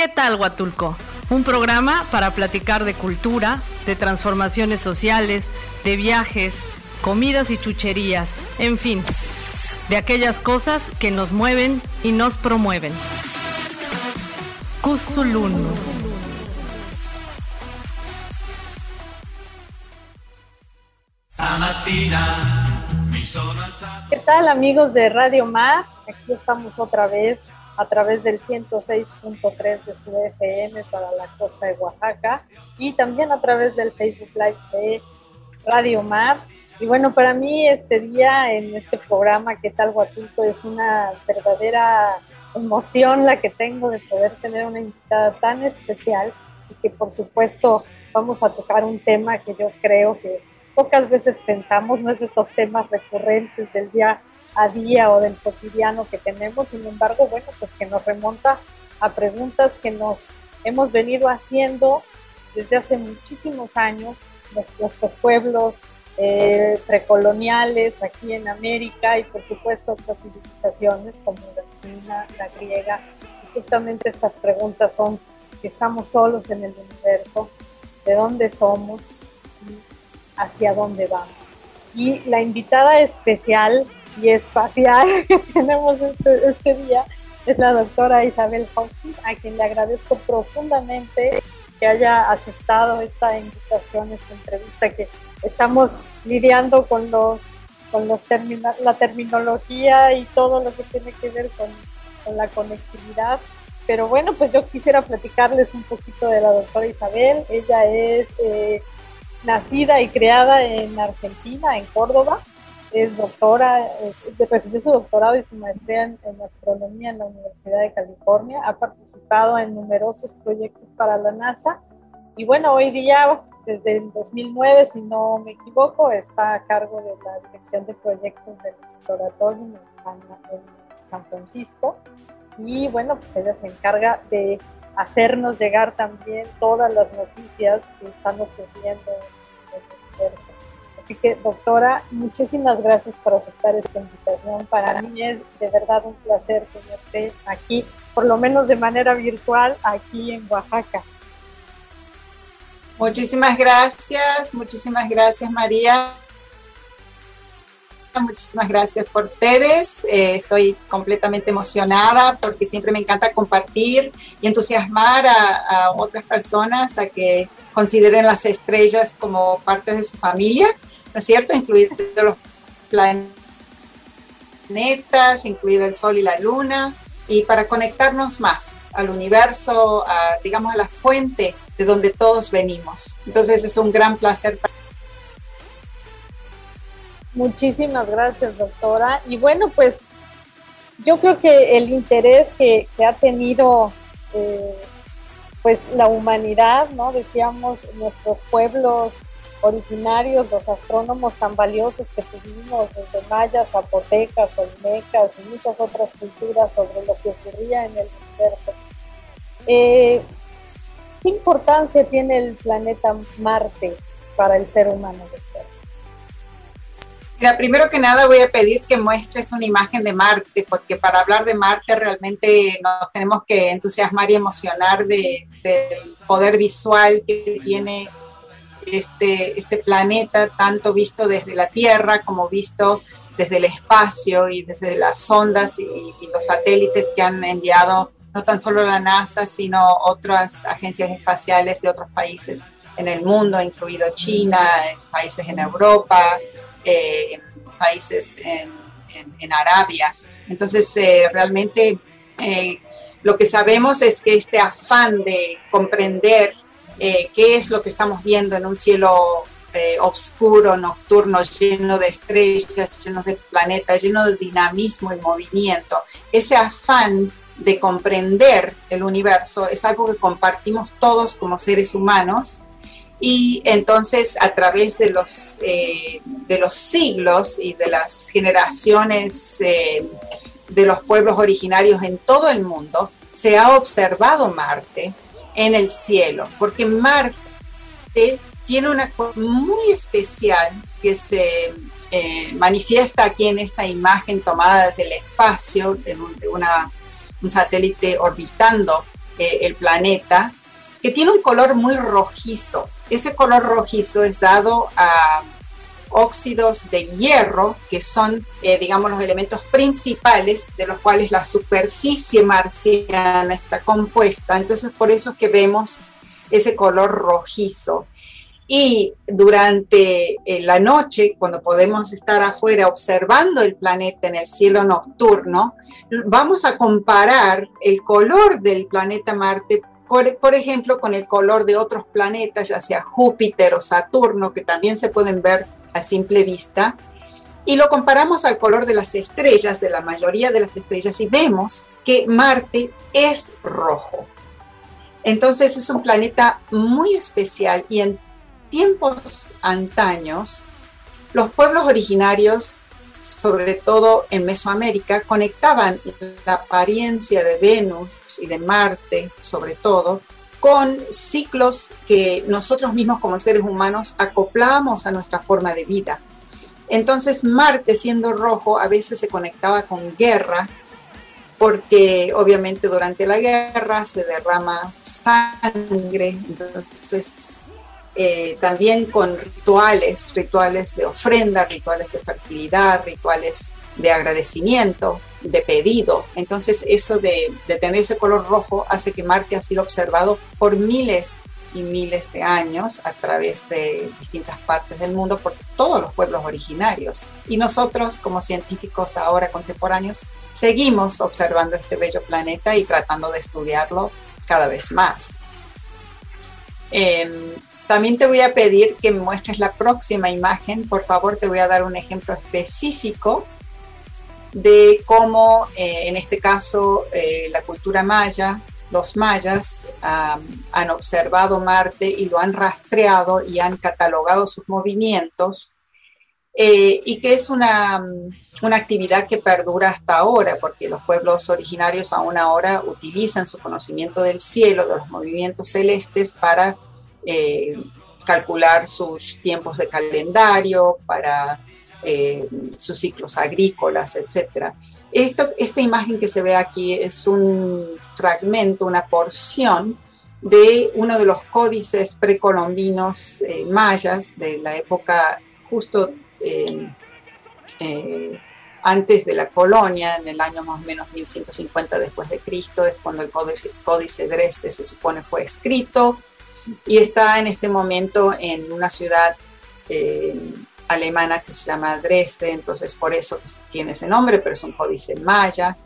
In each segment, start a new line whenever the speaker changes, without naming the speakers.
¿Qué tal Huatulco? Un programa para platicar de cultura, de transformaciones sociales, de viajes, comidas y chucherías, en fin, de aquellas cosas que nos mueven y nos promueven.
¿Qué tal amigos de Radio Mar? Aquí estamos otra vez a través del 106.3 de su FM para la costa de Oaxaca y también a través del Facebook Live de Radio Mar. Y bueno, para mí este día en este programa, ¿Qué tal Huatulco? Es una verdadera emoción la que tengo de poder tener una invitada tan especial y que por supuesto vamos a tocar un tema que yo creo que pocas veces pensamos, no es de esos temas recurrentes del día a día o del cotidiano que tenemos, sin embargo, bueno, pues que nos remonta a preguntas que nos hemos venido haciendo desde hace muchísimos años, nuestros pueblos eh, precoloniales aquí en América y por supuesto otras civilizaciones como la china, la griega. Y justamente estas preguntas son si estamos solos en el universo, de dónde somos hacia dónde vamos. Y la invitada especial y espacial que tenemos este, este día es la doctora Isabel Hawkins, a quien le agradezco profundamente que haya aceptado esta invitación, esta entrevista, que estamos lidiando con los con los la terminología y todo lo que tiene que ver con, con, la conectividad. Pero bueno, pues yo quisiera platicarles un poquito de la doctora Isabel. Ella es eh, nacida y creada en Argentina, en Córdoba es doctora, recibió su doctorado y su maestría en, astronomía en la Universidad de California, ha participado en numerosos proyectos para la NASA. Y bueno, hoy día, desde el 2009, si no me equivoco, está a cargo de la dirección de proyectos del exploratorio en San, en San Francisco. Y bueno, pues ella se encarga de hacernos llegar también todas las noticias que están ocurriendo en el universo. Así que, doctora, muchísimas gracias por aceptar esta invitación. Para mí es de verdad un placer tenerte aquí, por lo menos de manera virtual, aquí en Oaxaca.
Muchísimas gracias, muchísimas gracias María. Muchísimas gracias por ustedes. Eh, estoy completamente emocionada porque siempre me encanta compartir y entusiasmar a, a otras personas a que consideren las estrellas como parte de su familia ¿no es cierto? Incluidos los planetas, incluido el Sol y la Luna, y para conectarnos más al universo, digamos, a la fuente de donde todos venimos. Entonces es un gran placer.
Muchísimas gracias, doctora. Y bueno, pues yo creo que el interés que, ha tenido eh, pues la humanidad, ¿no? Decíamos, nuestros pueblos originarios, los astrónomos tan valiosos que tuvimos desde mayas, zapotecas, olmecas y muchas otras culturas sobre lo que ocurría en el universo. Eh, ¿Qué importancia tiene el planeta Marte para el ser humano, doctor?
Mira, primero que nada voy a pedir que muestres una imagen de Marte, porque para hablar de Marte realmente nos tenemos que entusiasmar y emocionar de, del poder visual que tiene este, este planeta, tanto visto desde la Tierra como visto desde el espacio y desde las ondas y, los satélites que han enviado no tan solo la NASA, sino otras agencias espaciales de otros países en el mundo, incluido China, países en Europa, eh, países en, Arabia. Entonces, eh, realmente eh, lo que sabemos es que este afán de comprender eh, qué es lo que estamos viendo en un cielo eh, oscuro, nocturno, lleno de estrellas, lleno de planetas, lleno de dinamismo y movimiento. Ese afán de comprender el universo es algo que compartimos todos como seres humanos y entonces a través de los, eh, de los siglos y de las generaciones de los pueblos originarios en todo el mundo, se ha observado Marte en el cielo, porque Marte tiene una cosa muy especial que se eh, manifiesta aquí en esta imagen tomada desde el espacio, de, un, satélite orbitando eh, el planeta, que tiene un color muy rojizo. Ese color rojizo es dado a óxidos de hierro, que son, eh, digamos, los elementos principales de los cuales la superficie marciana está compuesta. Entonces, por eso es que vemos ese color rojizo. Y durante eh, la noche, cuando podemos estar afuera observando el planeta en el cielo nocturno, vamos a comparar el color del planeta Marte, por, por, ejemplo, con el color de otros planetas, ya sea Júpiter o Saturno, que también se pueden ver a simple vista, y lo comparamos al color de las estrellas, de la mayoría de las estrellas, y vemos que Marte es rojo. Entonces es un planeta muy especial y en tiempos antaños, los pueblos originarios, sobre todo en Mesoamérica, conectaban la apariencia de Venus y de Marte, sobre todo, con ciclos que nosotros mismos como seres humanos acoplamos a nuestra forma de vida. Entonces Marte, siendo rojo, a veces se conectaba con guerra, porque obviamente durante la guerra se derrama sangre, entonces eh, también con rituales, rituales de ofrenda, rituales de fertilidad, rituales de agradecimiento, de pedido. Entonces eso de, de, tener ese color rojo hace que Marte ha sido observado por miles y miles de años a través de distintas partes del mundo por todos los pueblos originarios. Y nosotros como científicos ahora contemporáneos seguimos observando este bello planeta y tratando de estudiarlo cada vez más. Eh, también te voy a pedir que me muestres la próxima imagen. Por favor, te voy a dar un ejemplo específico de cómo, eh, en este caso, eh, la cultura maya, los mayas han observado Marte y lo han rastreado y han catalogado sus movimientos eh, y que es una, una, actividad que perdura hasta ahora, porque los pueblos originarios aún ahora utilizan su conocimiento del cielo, de los movimientos celestes, para eh, calcular sus tiempos de calendario, para eh, sus ciclos agrícolas, etc. Esto, esta imagen que se ve aquí es un fragmento, una porción de uno de los códices precolombinos eh, mayas de la época justo antes de la colonia, en el año más o menos 1150 después de Cristo, es cuando el códice, códice Dresde se supone fue escrito y está en este momento en una ciudad eh, alemana que se llama Dresde, entonces por eso tiene ese nombre, pero es un códice maya.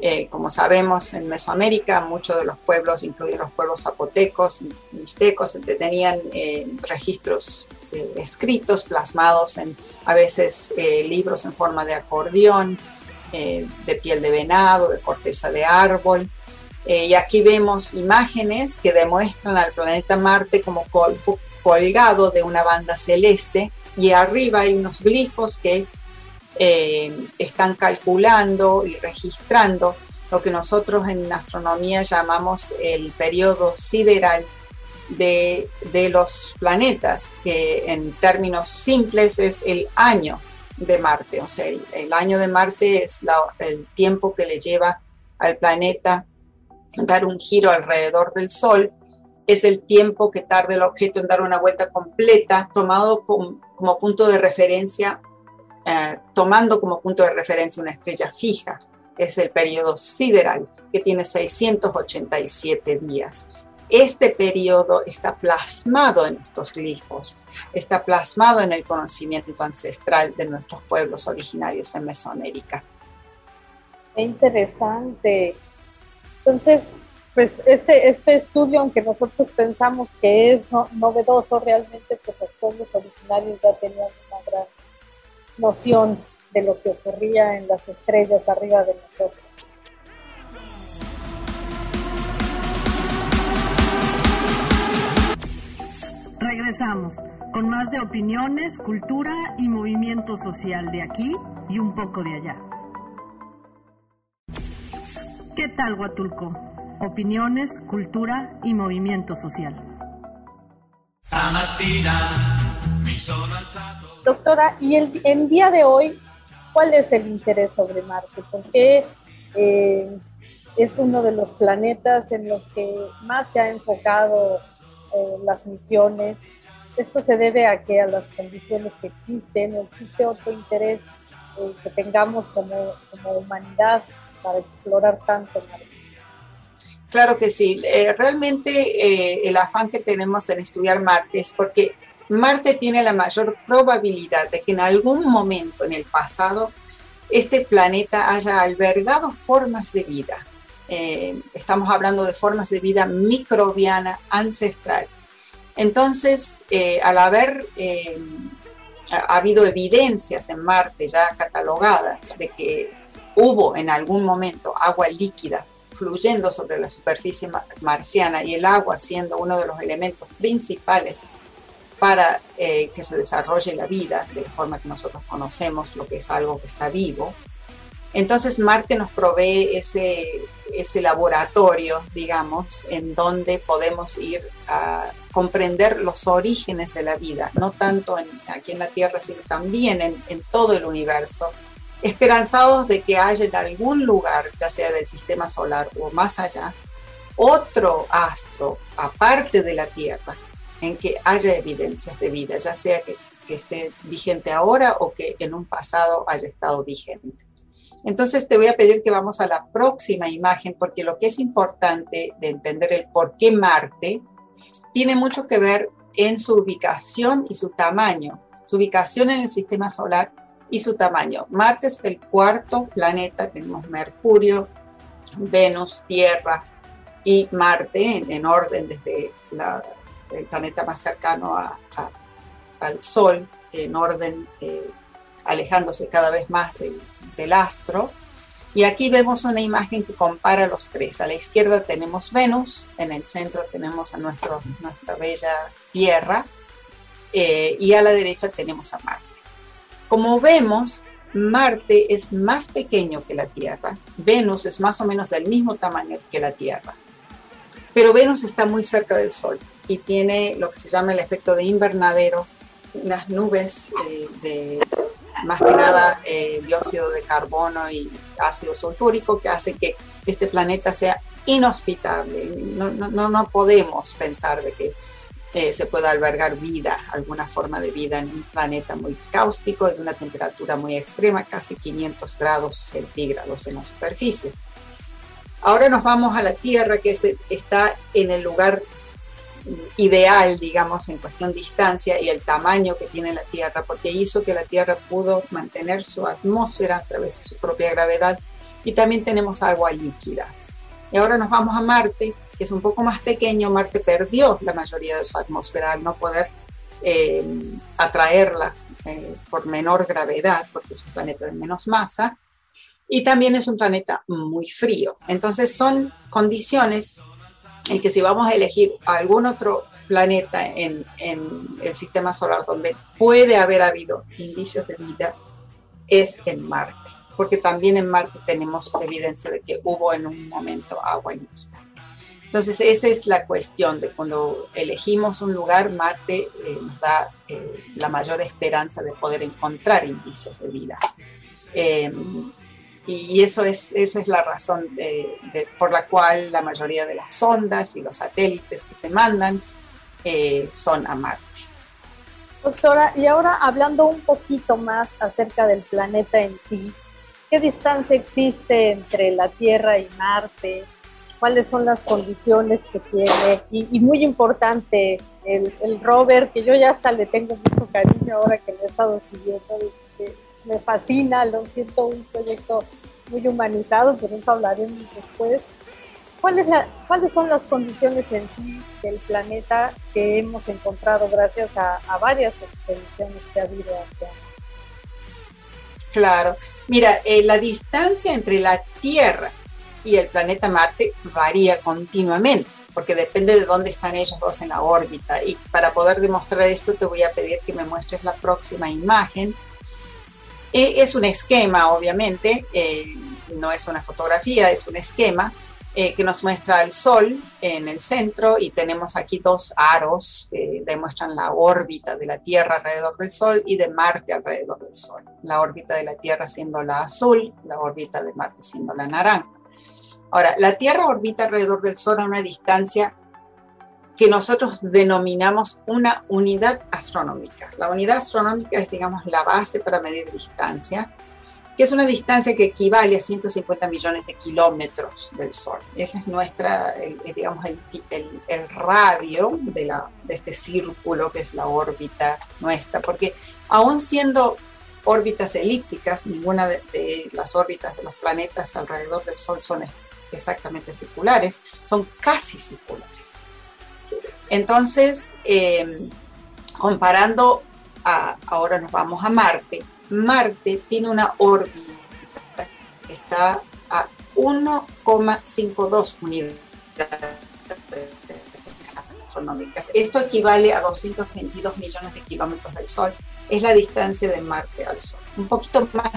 Eh, como sabemos, en Mesoamérica muchos de los pueblos, incluidos los pueblos zapotecos, mixtecos, tenían eh, registros escritos, plasmados en a veces libros en forma de acordeón, de piel de venado, de corteza de árbol. Eh, y aquí vemos imágenes que demuestran al planeta Marte como colgado de una banda celeste y arriba hay unos glifos que eh, están calculando y registrando lo que nosotros en astronomía llamamos el periodo sideral de, los planetas, que en términos simples es el año de Marte. O sea, el, año de Marte es el tiempo que le lleva al planeta dar un giro alrededor del Sol, es el tiempo que tarda el objeto en dar una vuelta completa, tomado como, punto de referencia, eh, tomando como punto de referencia una estrella fija. Es el periodo sideral, que tiene 687 días. Este periodo está plasmado en estos glifos, está plasmado en el conocimiento ancestral de nuestros pueblos originarios en Mesoamérica.
Interesante. Entonces, pues este, este estudio, aunque nosotros pensamos que es novedoso realmente, pues los pueblos originarios ya tenían una gran noción de lo que ocurría en las estrellas arriba de nosotros.
Regresamos con más de opiniones, cultura y movimiento social de aquí y un poco de allá. ¿Qué tal Huatulco? Opiniones, cultura y movimiento social.
Doctora, y el, día de hoy, ¿cuál es el interés sobre Marte? ¿Por qué eh, es uno de los planetas en los que más se ha enfocado eh, las misiones. Esto se debe a que a las condiciones que existen, existe otro interés eh, que tengamos como, como, humanidad para explorar tanto Marte.
Claro que sí. Eh, realmente el afán que tenemos en estudiar Marte es porque Marte tiene la mayor probabilidad de que en algún momento en el pasado este planeta haya albergado formas de vida. Eh, estamos hablando de formas de vida microbiana ancestral. Entonces, eh, al haber eh, ha habido evidencias en Marte ya catalogadas de que hubo en algún momento agua líquida fluyendo sobre la superficie marciana y el agua siendo uno de los elementos principales para que se desarrolle la vida de la forma que nosotros conocemos, lo que es algo que está vivo, entonces Marte nos provee ese, ese laboratorio, digamos, en donde podemos ir a comprender los orígenes de la vida, no tanto aquí en la Tierra, sino también en, en todo el universo, esperanzados de que haya en algún lugar, ya sea del sistema solar o más allá, otro astro aparte de la Tierra en que haya evidencias de vida, ya sea que, que esté vigente ahora o que en un pasado haya estado vigente. Entonces te voy a pedir que vamos a la próxima imagen porque lo que es importante de entender el por qué Marte tiene mucho que ver en su ubicación y su tamaño, su ubicación en el sistema solar y su tamaño. Marte es el cuarto planeta, tenemos Mercurio, Venus, Tierra y Marte en, orden desde el planeta más cercano al Sol, en orden eh, alejándose cada vez más del astro. Y aquí vemos una imagen que compara los tres. A la izquierda tenemos Venus, en el centro tenemos a nuestro, nuestra bella Tierra eh, y a la derecha tenemos a Marte. Como vemos, Marte es más pequeño que la Tierra, Venus es más o menos del mismo tamaño que la Tierra, pero Venus está muy cerca del Sol y tiene lo que se llama el efecto de invernadero, unas nubes eh, de más que nada eh, dióxido de carbono y ácido sulfúrico, que hace que este planeta sea inhospitable. No, no, no podemos pensar de que eh, se pueda albergar vida, alguna forma de vida en un planeta muy cáustico, de una temperatura muy extrema, casi 500 grados centígrados en la superficie. Ahora nos vamos a la Tierra, que está en el lugar ideal, digamos, en cuestión de distancia y el tamaño que tiene la Tierra, porque hizo que la Tierra pudo mantener su atmósfera a través de su propia gravedad y también tenemos agua líquida. Y ahora nos vamos a Marte, que es un poco más pequeño. Marte perdió la mayoría de su atmósfera al no poder eh, atraerla eh, por menor gravedad, porque es un planeta de menos masa. Y también es un planeta muy frío. Entonces son condiciones en que si vamos a elegir algún otro planeta en, el sistema solar donde puede haber habido indicios de vida, es en Marte, porque también en Marte tenemos evidencia de que hubo en un momento agua líquida. Entonces, esa es la cuestión de cuando elegimos un lugar, Marte eh, nos da eh, la mayor esperanza de poder encontrar indicios de vida. Eh, y eso es, esa es la razón por la cual la mayoría de las sondas y los satélites que se mandan eh, son a Marte.
Doctora, y ahora hablando un poquito más acerca del planeta en sí, ¿qué distancia existe entre la Tierra y Marte? ¿Cuáles son las condiciones que tiene? Y, muy importante, el, el, rover, que yo ya hasta le tengo mucho cariño ahora que lo he estado siguiendo me fascina, lo siento un proyecto muy humanizado, pero eso hablaremos después. ¿Cuáles, ¿Cuáles son las condiciones en sí del planeta que hemos encontrado gracias a, varias expediciones que ha habido hacia
Claro, mira, eh, la distancia entre la Tierra y el planeta Marte varía continuamente, porque depende de dónde están ellos dos en la órbita. Y para poder demostrar esto, te voy a pedir que me muestres la próxima imagen eh, es un esquema, obviamente, eh, no es una fotografía, es un esquema eh, que nos muestra el Sol en el centro y tenemos aquí dos aros que demuestran la órbita de la Tierra alrededor del Sol y de Marte alrededor del Sol. La órbita de la Tierra siendo la azul, la órbita de Marte siendo la naranja. Ahora, la Tierra orbita alrededor del Sol a una distancia que nosotros denominamos una unidad astronómica. La unidad astronómica es, digamos, la base para medir distancias, que es una distancia que equivale a 150 millones de kilómetros del Sol. Ese es nuestra, digamos, el, el, radio de, la, de este círculo que es la órbita nuestra, porque aún siendo órbitas elípticas, ninguna de, de las órbitas de los planetas alrededor del Sol son exactamente circulares, son casi circulares. Entonces, em, comparando, a, ahora nos vamos a Marte. Marte tiene una órbita que está a 1,52 unidades astronómicas. Esto equivale a 222 millones de kilómetros del Sol. Es la distancia de Marte al Sol. Un poquito más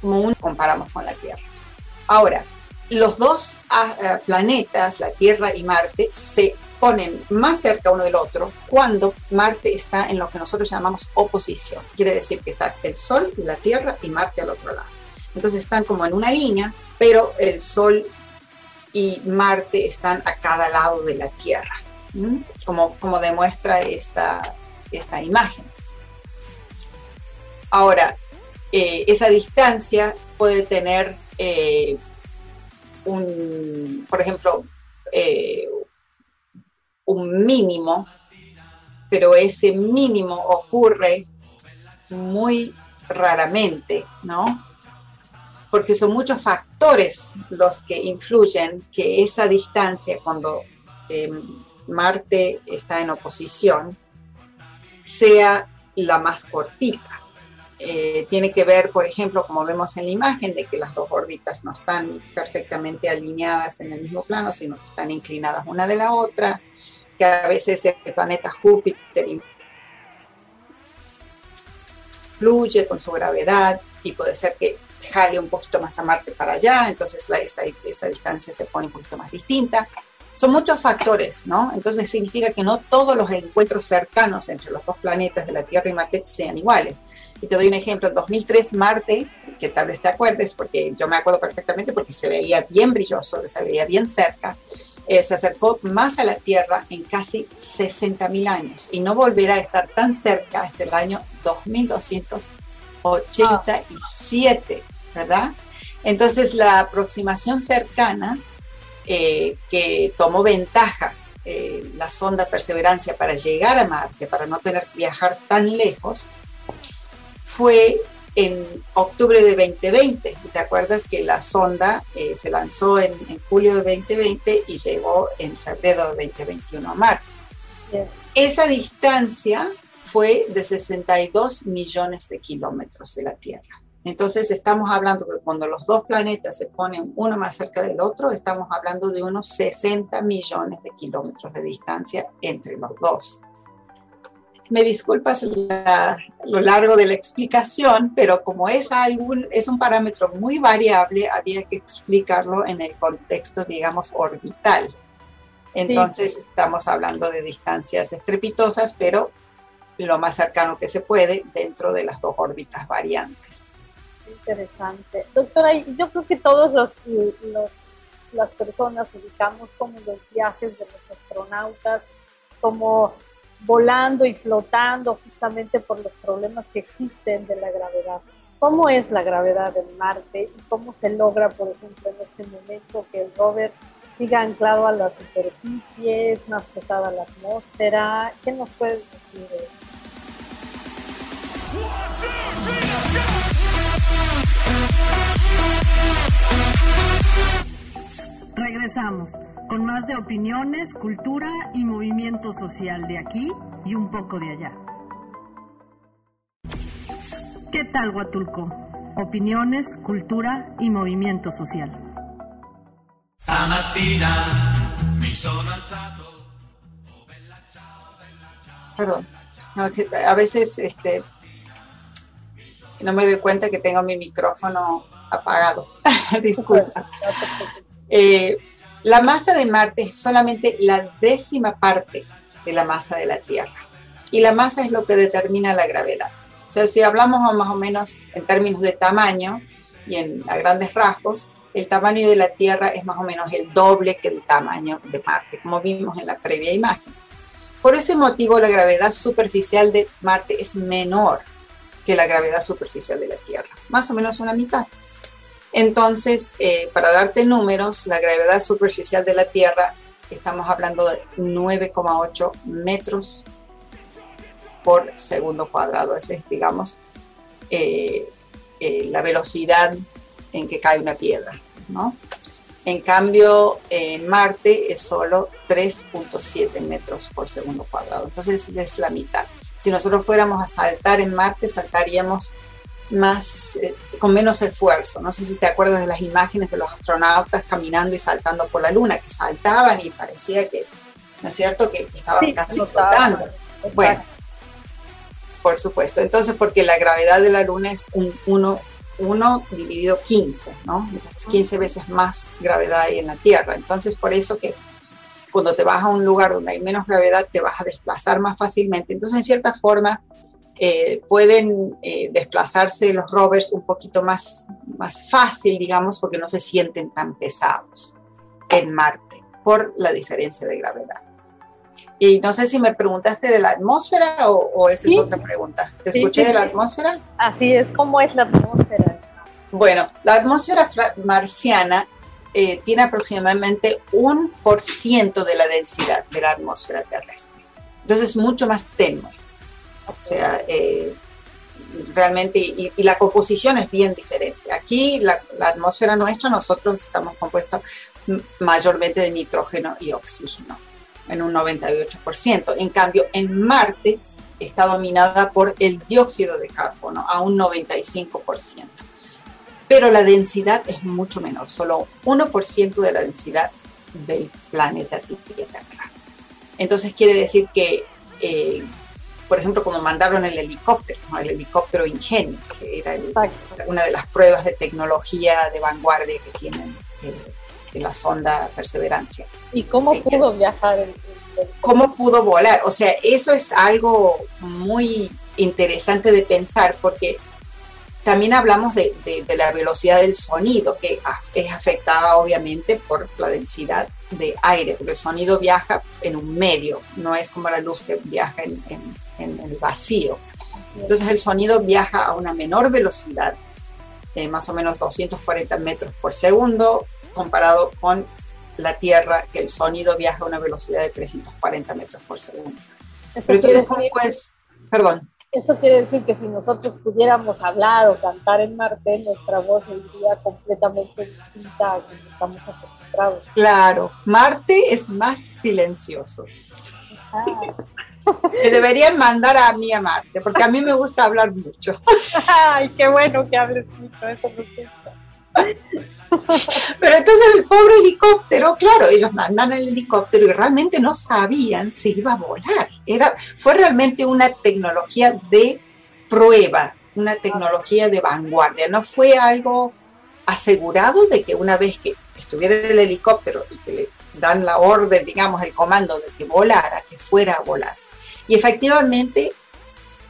como un comparamos con la Tierra. Ahora, los dos ah, eh, planetas, la Tierra y Marte, se ponen más cerca uno del otro cuando Marte está en lo que nosotros llamamos oposición. Quiere decir que está el Sol, la Tierra y Marte al otro lado. Entonces están como en una línea, pero el Sol y Marte están a cada lado de la Tierra, como, como demuestra esta, esta imagen. Ahora, eh, esa distancia puede tener eh, un, por ejemplo, eh, un mínimo, pero ese mínimo ocurre muy raramente, ¿no? Porque son muchos factores los que influyen que esa distancia cuando em, Marte está en oposición sea la más cortita. Eh, tiene que ver, por ejemplo, como vemos en la imagen, de que las dos órbitas no están perfectamente alineadas en el mismo plano, sino que están inclinadas una de la otra, que a veces el planeta Júpiter influye con su gravedad y puede ser que jale un poquito más a Marte para allá, entonces la, esa, esa distancia se pone un poquito más distinta. Son muchos factores, ¿no? Entonces significa que no todos los encuentros cercanos entre los dos planetas de la Tierra y Marte sean iguales. Y te doy un ejemplo, en 2003 Marte, que tal vez te acuerdes, porque yo me acuerdo perfectamente porque se veía bien brilloso, se veía bien cerca, eh, se acercó más a la Tierra en casi 60.000 años y no volverá a estar tan cerca hasta el año 2287, ¿verdad? Entonces la aproximación cercana eh, que tomó ventaja eh, la sonda Perseverancia para llegar a Marte, para no tener que viajar tan lejos, fue en octubre de 2020. ¿Te acuerdas que la sonda eh, se lanzó en, julio de 2020 y llegó en febrero de 2021 a Marte? Esa distancia fue de 62 millones de kilómetros de la Tierra. Entonces estamos hablando que cuando los dos planetas se ponen uno más cerca del otro, estamos hablando de unos 60 millones de kilómetros de distancia entre los dos. Me disculpas lo largo de la explicación, pero como es, algún, es un parámetro muy variable, había que explicarlo en el contexto, digamos, orbital. Entonces estamos hablando de distancias estrepitosas, pero lo más cercano que se puede dentro de las dos órbitas variantes.
Interesante. Doctora, yo creo que todos los, los las personas ubicamos como los viajes de los astronautas, como volando y flotando justamente por los problemas que existen de la gravedad. ¿Cómo es la gravedad en Marte y cómo se logra, por ejemplo, en este momento que el rover siga anclado a la superficie, es más pesada la atmósfera? ¿Qué nos puedes decir de eso?
Regresamos con más de opiniones, cultura y movimiento social de aquí y un poco de allá. ¿Qué tal Huatulco? Opiniones, cultura y movimiento social.
Perdón, a veces este, no me doy cuenta que tengo mi micrófono apagado. Disculpa. Eh, la masa de Marte es solamente la décima parte de la masa de la Tierra. Y la masa es lo que determina la gravedad. O sea, si hablamos más o menos en términos de tamaño y en, a grandes rasgos, el tamaño de la Tierra es más o menos el doble que el tamaño de Marte, como vimos en la previa imagen. Por ese motivo, la gravedad superficial de Marte es menor que la gravedad superficial de la Tierra, más o menos una mitad. Entonces, eh, para darte números, la gravedad superficial de la Tierra, estamos hablando de 9,8 metros por segundo cuadrado. Esa es, digamos, eh, eh, la velocidad en que cae una piedra, ¿no? En cambio, en Marte es solo 3.7 metros por segundo cuadrado. Entonces es la mitad. Si nosotros fuéramos a saltar en Marte, saltaríamos más, eh, con menos esfuerzo. No sé si te acuerdas de las imágenes de los astronautas caminando y saltando por la Luna, que saltaban y parecía que, ¿no es cierto?, que estaban casi flotando. Bueno, por supuesto. Entonces, porque la gravedad de la Luna es un 1 1 dividido 15, ¿no? Entonces 15 veces más gravedad hay en la Tierra. Entonces por eso que cuando te vas a un lugar donde hay menos gravedad te vas a desplazar más fácilmente. Entonces en cierta forma eh, pueden eh, desplazarse los rovers un poquito más, más fácil, digamos, porque no se sienten tan pesados en Marte por la diferencia de gravedad. Y no sé si me preguntaste de la atmósfera o, esa es otra pregunta. ¿Te escuché de la atmósfera?
Así es, ¿cómo es la atmósfera?
Bueno, la atmósfera marciana eh, tiene aproximadamente un por ciento de la densidad de la atmósfera terrestre. Entonces es mucho más tenue. O sea, eh, realmente, y, la composición es bien diferente. Aquí la, la atmósfera nuestra, nosotros estamos compuestos mayormente de nitrógeno y oxígeno en un 98%. En cambio, en Marte está dominada por el dióxido de carbono a un 95%. Pero la densidad es mucho menor, solo 1% de la densidad del planeta Tierra. Entonces quiere decir que, eh, por ejemplo, cuando mandaron el helicóptero, el helicóptero Ingenio, que era una de las pruebas de tecnología de vanguardia que tienen eh, de la sonda Perseverancia.
¿Y cómo pudo viajar?
¿Cómo pudo volar? O sea, eso es algo muy interesante de pensar porque también hablamos de, la velocidad del sonido, que es afectada obviamente por la densidad de aire, porque el sonido viaja en un medio, no es como la luz que viaja en, el vacío. Entonces el sonido viaja a una menor velocidad, eh, más o menos 240 metros por segundo, comparado con la Tierra, que el sonido viaja a una velocidad de 340 metros por segundo. Eso Pero pues, perdón.
Eso quiere decir que si nosotros pudiéramos hablar o cantar en Marte, nuestra voz sería completamente distinta a como estamos acostumbrados.
Claro, Marte es más silencioso. Me deberían mandar a mí a Marte, porque a mí me gusta hablar mucho.
Ay, qué bueno que hables mucho, eso me gusta.
Pero entonces el pobre helicóptero, claro, ellos mandan el helicóptero y realmente no sabían si iba a volar. Era, fue realmente una tecnología de prueba, una tecnología de vanguardia. No fue algo asegurado de que una vez que estuviera el helicóptero y que le dan la orden, digamos, el comando de que volara, que fuera a volar. Y efectivamente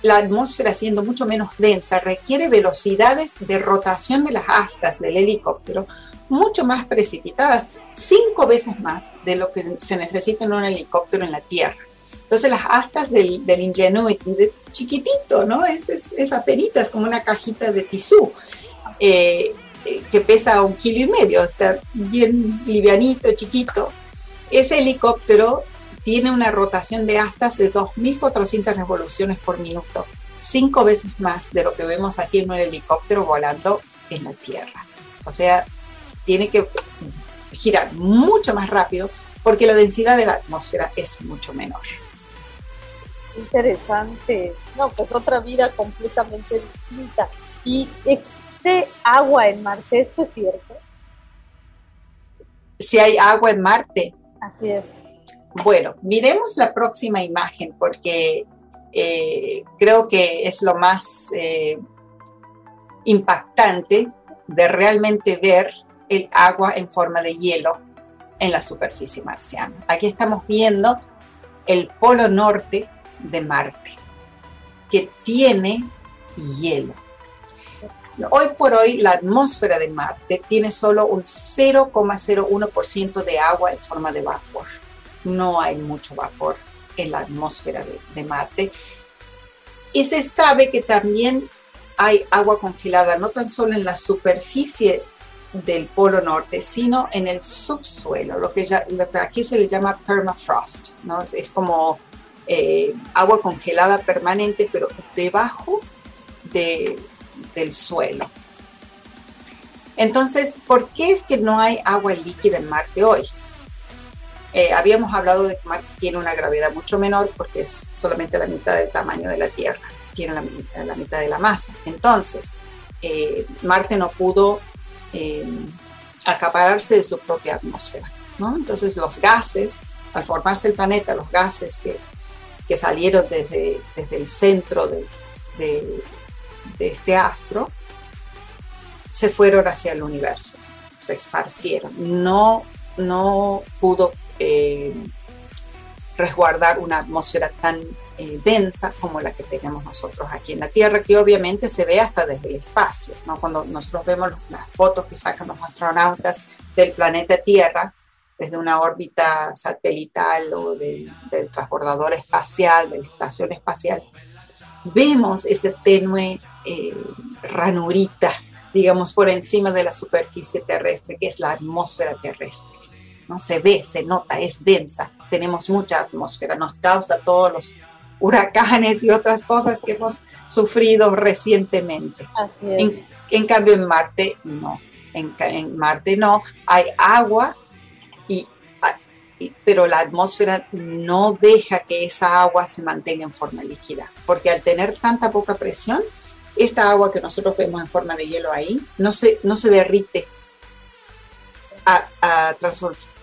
la atmósfera siendo mucho menos densa requiere velocidades de rotación de las astas del helicóptero mucho más precipitadas, cinco veces más de lo que se necesita en un helicóptero en la Tierra. Entonces las astas del, del Ingenuity, de chiquitito, ¿no? Es, es, es apenas como una cajita de tisú, eh, eh, que pesa un kilo y medio, está bien livianito, chiquito. Ese helicóptero tiene una rotación de astas de 2.400 revoluciones por minuto, cinco veces más de lo que vemos aquí en un helicóptero volando en la Tierra. O sea, tiene que girar mucho más rápido porque la densidad de la atmósfera es mucho menor.
Interesante. No, pues otra vida completamente distinta. ¿Y existe agua en Marte? ¿Esto es cierto?
Si hay agua en Marte.
Así es.
Bueno, miremos la próxima imagen porque eh, creo que es lo más eh, impactante de realmente ver el agua en forma de hielo en la superficie marciana. Aquí estamos viendo el polo norte de Marte, que tiene hielo. Hoy por hoy la atmósfera de Marte tiene solo un 0,01% de agua en forma de vapor. No hay mucho vapor en la atmósfera de, Marte. Y se sabe que también hay agua congelada, no tan solo en la superficie del Polo Norte, sino en el subsuelo, lo que, aquí se le llama permafrost, ¿no? es, como eh, agua congelada permanente, pero debajo de, del suelo. Entonces, ¿por qué es que no hay agua líquida en Marte hoy? Eh, habíamos hablado de que Marte tiene una gravedad mucho menor porque es solamente la mitad del tamaño de la Tierra, tiene la, mitad de la masa. Entonces, eh, Marte no pudo eh, acapararse de su propia atmósfera. Entonces, los gases, al formarse el planeta, los gases que, salieron desde, desde el centro de, de, de este astro, se fueron hacia el universo, se esparcieron. No, no pudo eh, resguardar una atmósfera tan eh, densa como la que tenemos nosotros aquí en la Tierra, que obviamente se ve hasta desde el espacio. ¿no? Cuando nosotros vemos las fotos que sacan los astronautas del planeta Tierra, desde una órbita satelital o del transbordador espacial, de la estación espacial, vemos ese tenue eh, ranurita, digamos, por encima de la superficie terrestre, que es la atmósfera terrestre. ¿no? Se ve, se nota, es densa, tenemos mucha atmósfera, nos causa todos los huracanes y otras cosas que hemos sufrido recientemente.
Así es.
En, cambio, en Marte no. En, en, Marte no. Hay agua, y, pero la atmósfera no deja que esa agua se mantenga en forma líquida, porque al tener tanta poca presión, esta agua que nosotros vemos en forma de hielo ahí no se, no se derrite a,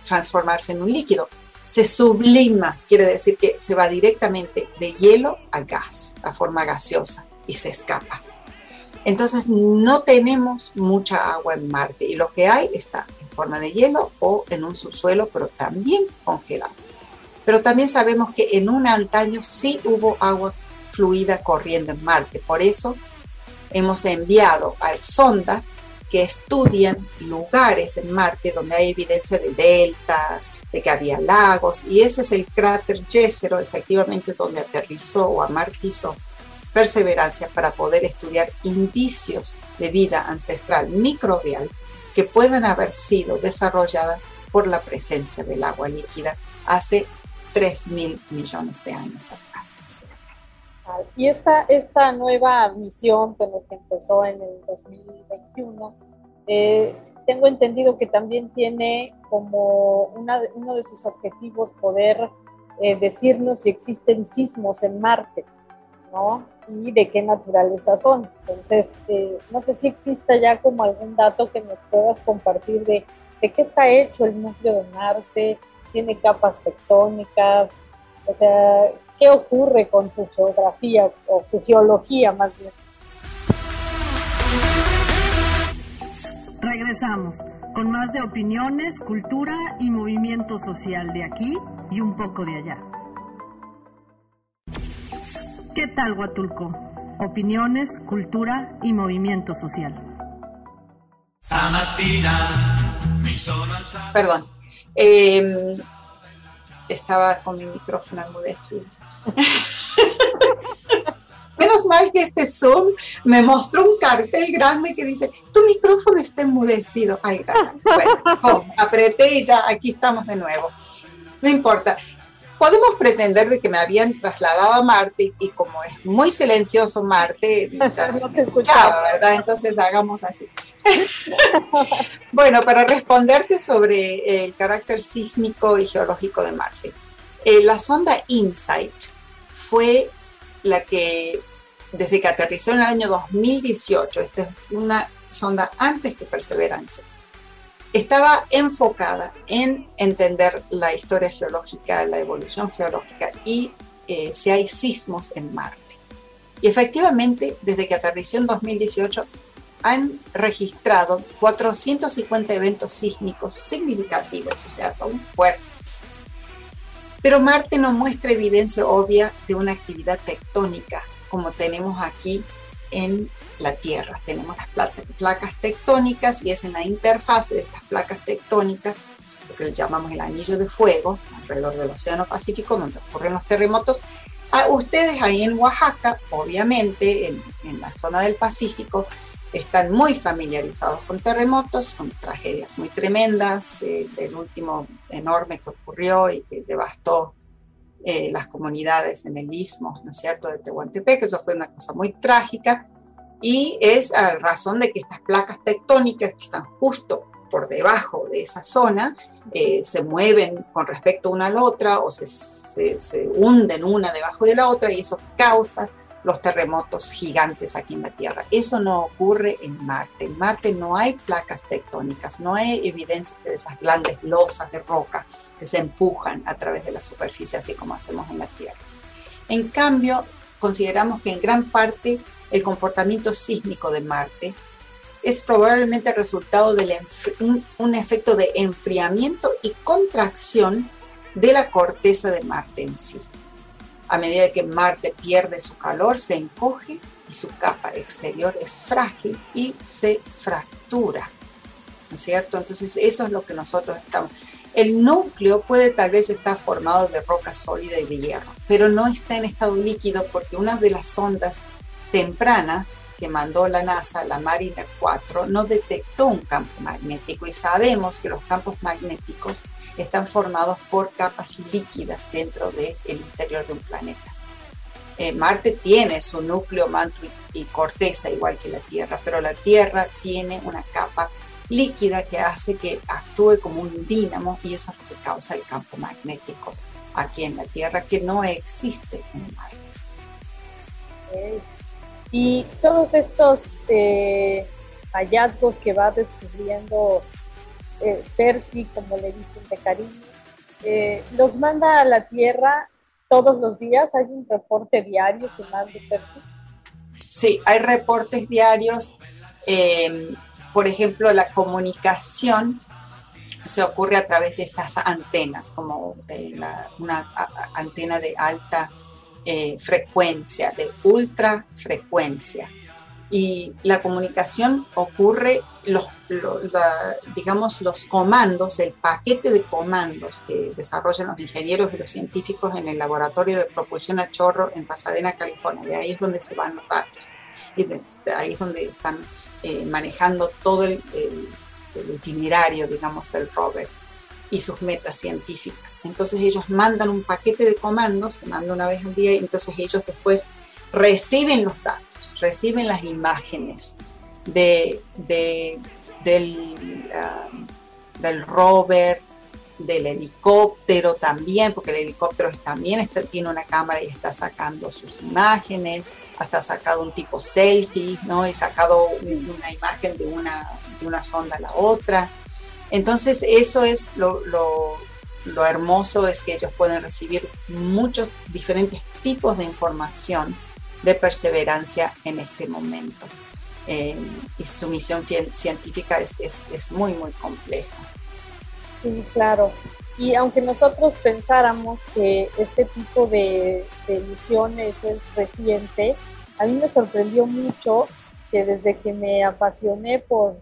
transformarse en un líquido, se sublima, quiere decir que se va directamente de hielo a gas, a forma gaseosa, y se escapa. Entonces no tenemos mucha agua en Marte y lo que hay está en forma de hielo o en un subsuelo, pero también congelado. Pero también sabemos que en un antaño sí hubo agua fluida corriendo en Marte. Por eso hemos enviado a sondas que estudian lugares en Marte donde hay evidencia de deltas, de que había lagos, y ese es el cráter Jezero, efectivamente, donde aterrizó o amartizó Perseverancia para poder estudiar indicios de vida ancestral microbial que puedan haber sido desarrolladas por la presencia del agua líquida hace 3 mil millones de años atrás.
Y esta, esta nueva misión que empezó en el 2021, eh, tengo entendido que también tiene como una, uno de sus objetivos poder eh, decirnos si existen sismos en Marte, ¿no? Y de qué naturaleza son. Entonces, eh, no sé si exista ya como algún dato que nos puedas compartir de, de qué está hecho el núcleo de Marte, tiene capas tectónicas, o sea, qué ocurre con su geografía o su geología más bien.
Regresamos con más de opiniones, cultura y movimiento social de aquí y un poco de allá. ¿Qué tal Huatulco? Opiniones, cultura y movimiento social.
Perdón. Eh, estaba con mi micrófono enmudecido. Menos mal que este Zoom me mostró un cartel grande que dice, tu micrófono está enmudecido. Ay, gracias. Bueno, apreté y ya aquí estamos de nuevo. No importa. Podemos pretender de que me habían trasladado a Marte y como es muy silencioso Marte, ya no, te escuchaba, ¿verdad? Entonces hagamos así. bueno, para responderte sobre el carácter sísmico y geológico de Marte. Eh, la sonda InSight fue la que, desde que aterrizó en el año 2018, esta es una sonda antes que Perseverancia, estaba enfocada en entender la historia geológica, la evolución geológica y eh, si hay sismos en Marte. Y efectivamente, desde que aterrizó en 2018, han registrado 450 eventos sísmicos significativos, o sea, son fuertes. Pero Marte no muestra evidencia obvia de una actividad tectónica como tenemos aquí en la Tierra. Tenemos las placas tectónicas y es en la interfaz de estas placas tectónicas, lo que llamamos el anillo de fuego, alrededor del Océano Pacífico, donde ocurren los terremotos. A ustedes ahí en Oaxaca, obviamente, en, la zona del Pacífico, están muy familiarizados con terremotos, con tragedias muy tremendas, eh, el último enorme que ocurrió y que devastó eh, las comunidades en el istmo, ¿no es cierto?, de Tehuantepec, eso fue una cosa muy trágica, y es a razón de que estas placas tectónicas que están justo por debajo de esa zona eh, se mueven con respecto una a la otra o se, se, se, hunden una debajo de la otra y eso causa los terremotos gigantes aquí en la Tierra. Eso no ocurre en Marte. En Marte no hay placas tectónicas, no hay evidencia de esas grandes losas de roca que se empujan a través de la superficie, así como hacemos en la Tierra. En cambio, consideramos que en gran parte el comportamiento sísmico de Marte es probablemente resultado de un, efecto de enfriamiento y contracción de la corteza de Marte en sí. A medida que Marte pierde su calor, se encoge y su capa exterior es frágil y se fractura. ¿No es cierto? Entonces eso es lo que nosotros estamos. El núcleo puede tal vez estar formado de roca sólida y de hierro, pero no está en estado líquido porque una de las sondas tempranas que mandó la NASA, la Mariner 4, no detectó un campo magnético y sabemos que los campos magnéticos están formados por capas líquidas dentro del interior de un planeta. Eh, Marte tiene su núcleo, manto y, y corteza igual que la Tierra, pero la Tierra tiene una capa líquida que hace que actúe como un dínamo y eso es lo que causa el campo magnético aquí en la Tierra que no existe en Marte.
Y todos estos eh, hallazgos que va descubriendo eh, Percy, como le dicen de cariño, eh, los manda a la Tierra todos los días. ¿Hay un reporte diario que manda Percy?
Sí, hay reportes diarios. Eh, por ejemplo, la comunicación se ocurre a través de estas antenas, como una antena de alta eh, frecuencia, de ultra frecuencia. Y la comunicación ocurre, los, digamos, los comandos, el paquete de comandos que desarrollan los ingenieros y los científicos en el laboratorio de propulsión a chorro en Pasadena, California. De ahí es donde se van los datos. Y de ahí es donde están eh, manejando todo el, itinerario, digamos, del rover y sus metas científicas. Entonces ellos mandan un paquete de comandos, se manda una vez al día, y entonces ellos después reciben los datos, reciben las imágenes de, del, ah, del rover, del helicóptero también, porque el helicóptero también tiene una cámara y está sacando sus imágenes, hasta sacado un tipo selfie, ¿no? Y sacado una imagen de una, de una sonda a la otra. Entonces eso es lo, lo, hermoso, es que ellos pueden recibir muchos diferentes tipos de información de perseverancia en este momento. Eh, y su misión científica es, es, es muy, muy compleja.
Sí, claro. Y aunque nosotros pensáramos que este tipo de, misiones es reciente, a mí me sorprendió mucho que desde que me apasioné por,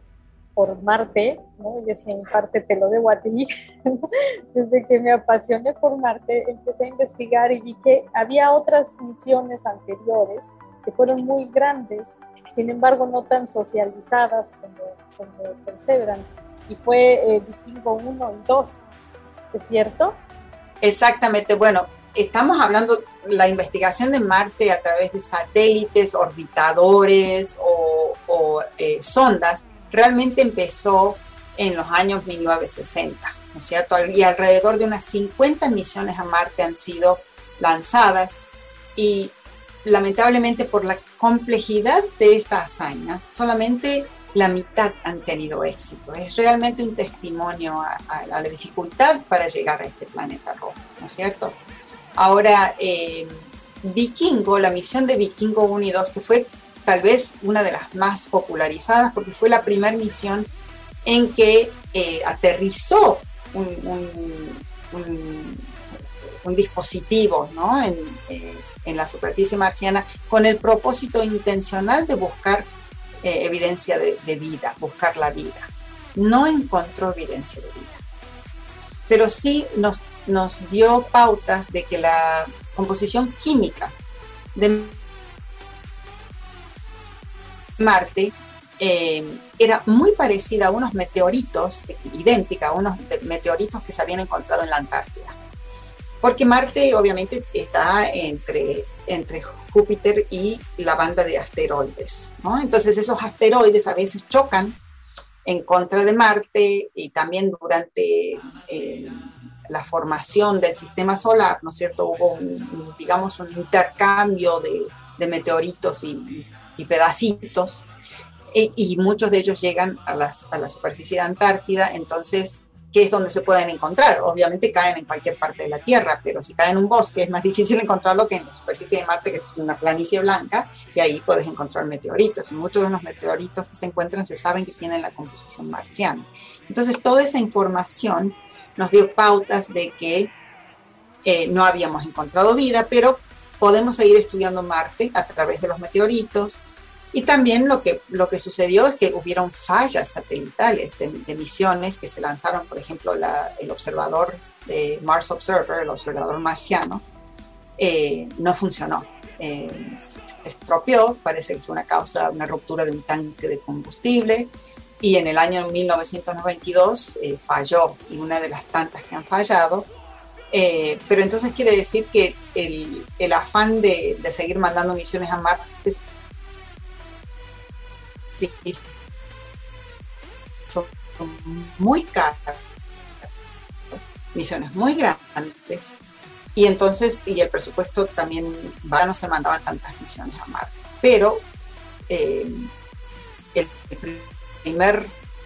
por Marte, ¿no? yo decía en parte te lo debo a ti, desde que me apasioné por Marte empecé a investigar y vi que había otras misiones anteriores que fueron muy grandes, sin embargo no tan socializadas como, como Perseverance y fue eh, Vikingo 1 y 2, ¿es cierto?
Exactamente, bueno, estamos hablando la investigación de Marte a través de satélites, orbitadores o, eh, sondas, realmente empezó en los años 1960, ¿no es cierto? Y alrededor de unas 50 misiones a Marte han sido lanzadas y lamentablemente por la complejidad de esta hazaña, solamente la mitad han tenido éxito. Es realmente un testimonio a, la dificultad para llegar a este planeta rojo, ¿no es cierto? Ahora, eh, Vikingo, la misión de Vikingo 1 y 2, que fue tal vez una de las más popularizadas porque fue la primera misión en que eh, aterrizó un, dispositivo ¿no? en, eh, en la superficie marciana con el propósito intencional de buscar eh, evidencia de, de, vida, buscar la vida. No encontró evidencia de vida, pero sí nos, nos dio pautas de que la composición química de Marte eh, era muy parecida a unos meteoritos, idéntica a unos meteoritos que se habían encontrado en la Antártida. Porque Marte obviamente está entre, entre Júpiter y la banda de asteroides. ¿no? Entonces esos asteroides a veces chocan en contra de Marte y también durante eh, la formación del sistema solar, ¿no es cierto? Hubo, un, digamos, un intercambio de, de meteoritos y, y pedacitos y muchos de ellos llegan a, las, a la superficie de Antártida, entonces, ¿qué es donde se pueden encontrar? Obviamente caen en cualquier parte de la Tierra, pero si caen en un bosque es más difícil encontrarlo que en la superficie de Marte, que es una planicie blanca, y ahí puedes encontrar meteoritos. Y muchos de los meteoritos que se encuentran se saben que tienen la composición marciana. Entonces, toda esa información nos dio pautas de que eh, no habíamos encontrado vida, pero podemos seguir estudiando Marte a través de los meteoritos, y también lo que, lo que sucedió es que hubieron fallas satelitales de, misiones que se lanzaron, por ejemplo, el observador de Mars Observer, el observador marciano, eh, no funcionó. Eh, estropeó, parece que fue una causa, una ruptura de un tanque de combustible, y en el año 1992 eh, falló, y una de las tantas que han fallado. Pero entonces quiere decir que el, el afán de, de, seguir mandando misiones a Marte son muy caras, misiones muy grandes, y entonces, y el presupuesto también, no se mandaban tantas misiones a Marte, pero eh, el primer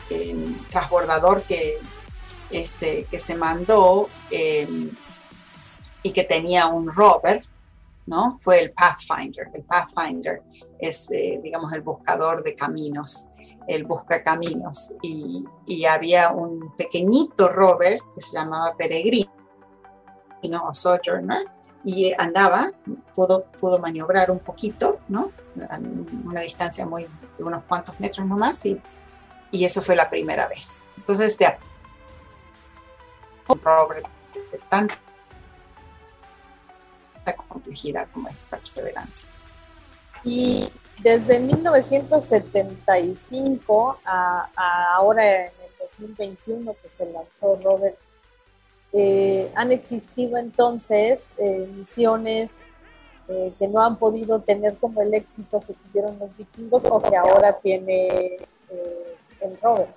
eh, transbordador que, este, que se mandó eh, y que tenía un rover, ¿no? Fue el Pathfinder. El Pathfinder es, eh, digamos, el buscador de caminos, el busca caminos. Y, había un pequeñito rover que se llamaba Peregrino o Sojourner y andaba, pudo, pudo maniobrar un poquito, ¿no? A una distancia muy, de unos cuantos metros nomás y, y eso fue la primera vez. Entonces, de un rover tanto complejidad como es perseverancia.
Y desde 1975 a, ahora en el 2021 que se lanzó Robert, eh, han existido entonces eh, misiones eh, que no han podido tener como el éxito que tuvieron los vikingos o que ahora tiene el Robert.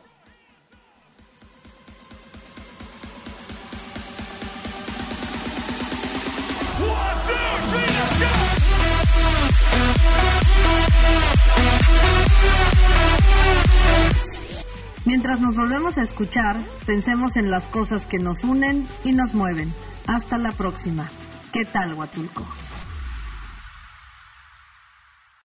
Mientras nos volvemos a escuchar, pensemos en las cosas que nos unen y nos mueven. Hasta la próxima. ¿Qué tal, Huatulco?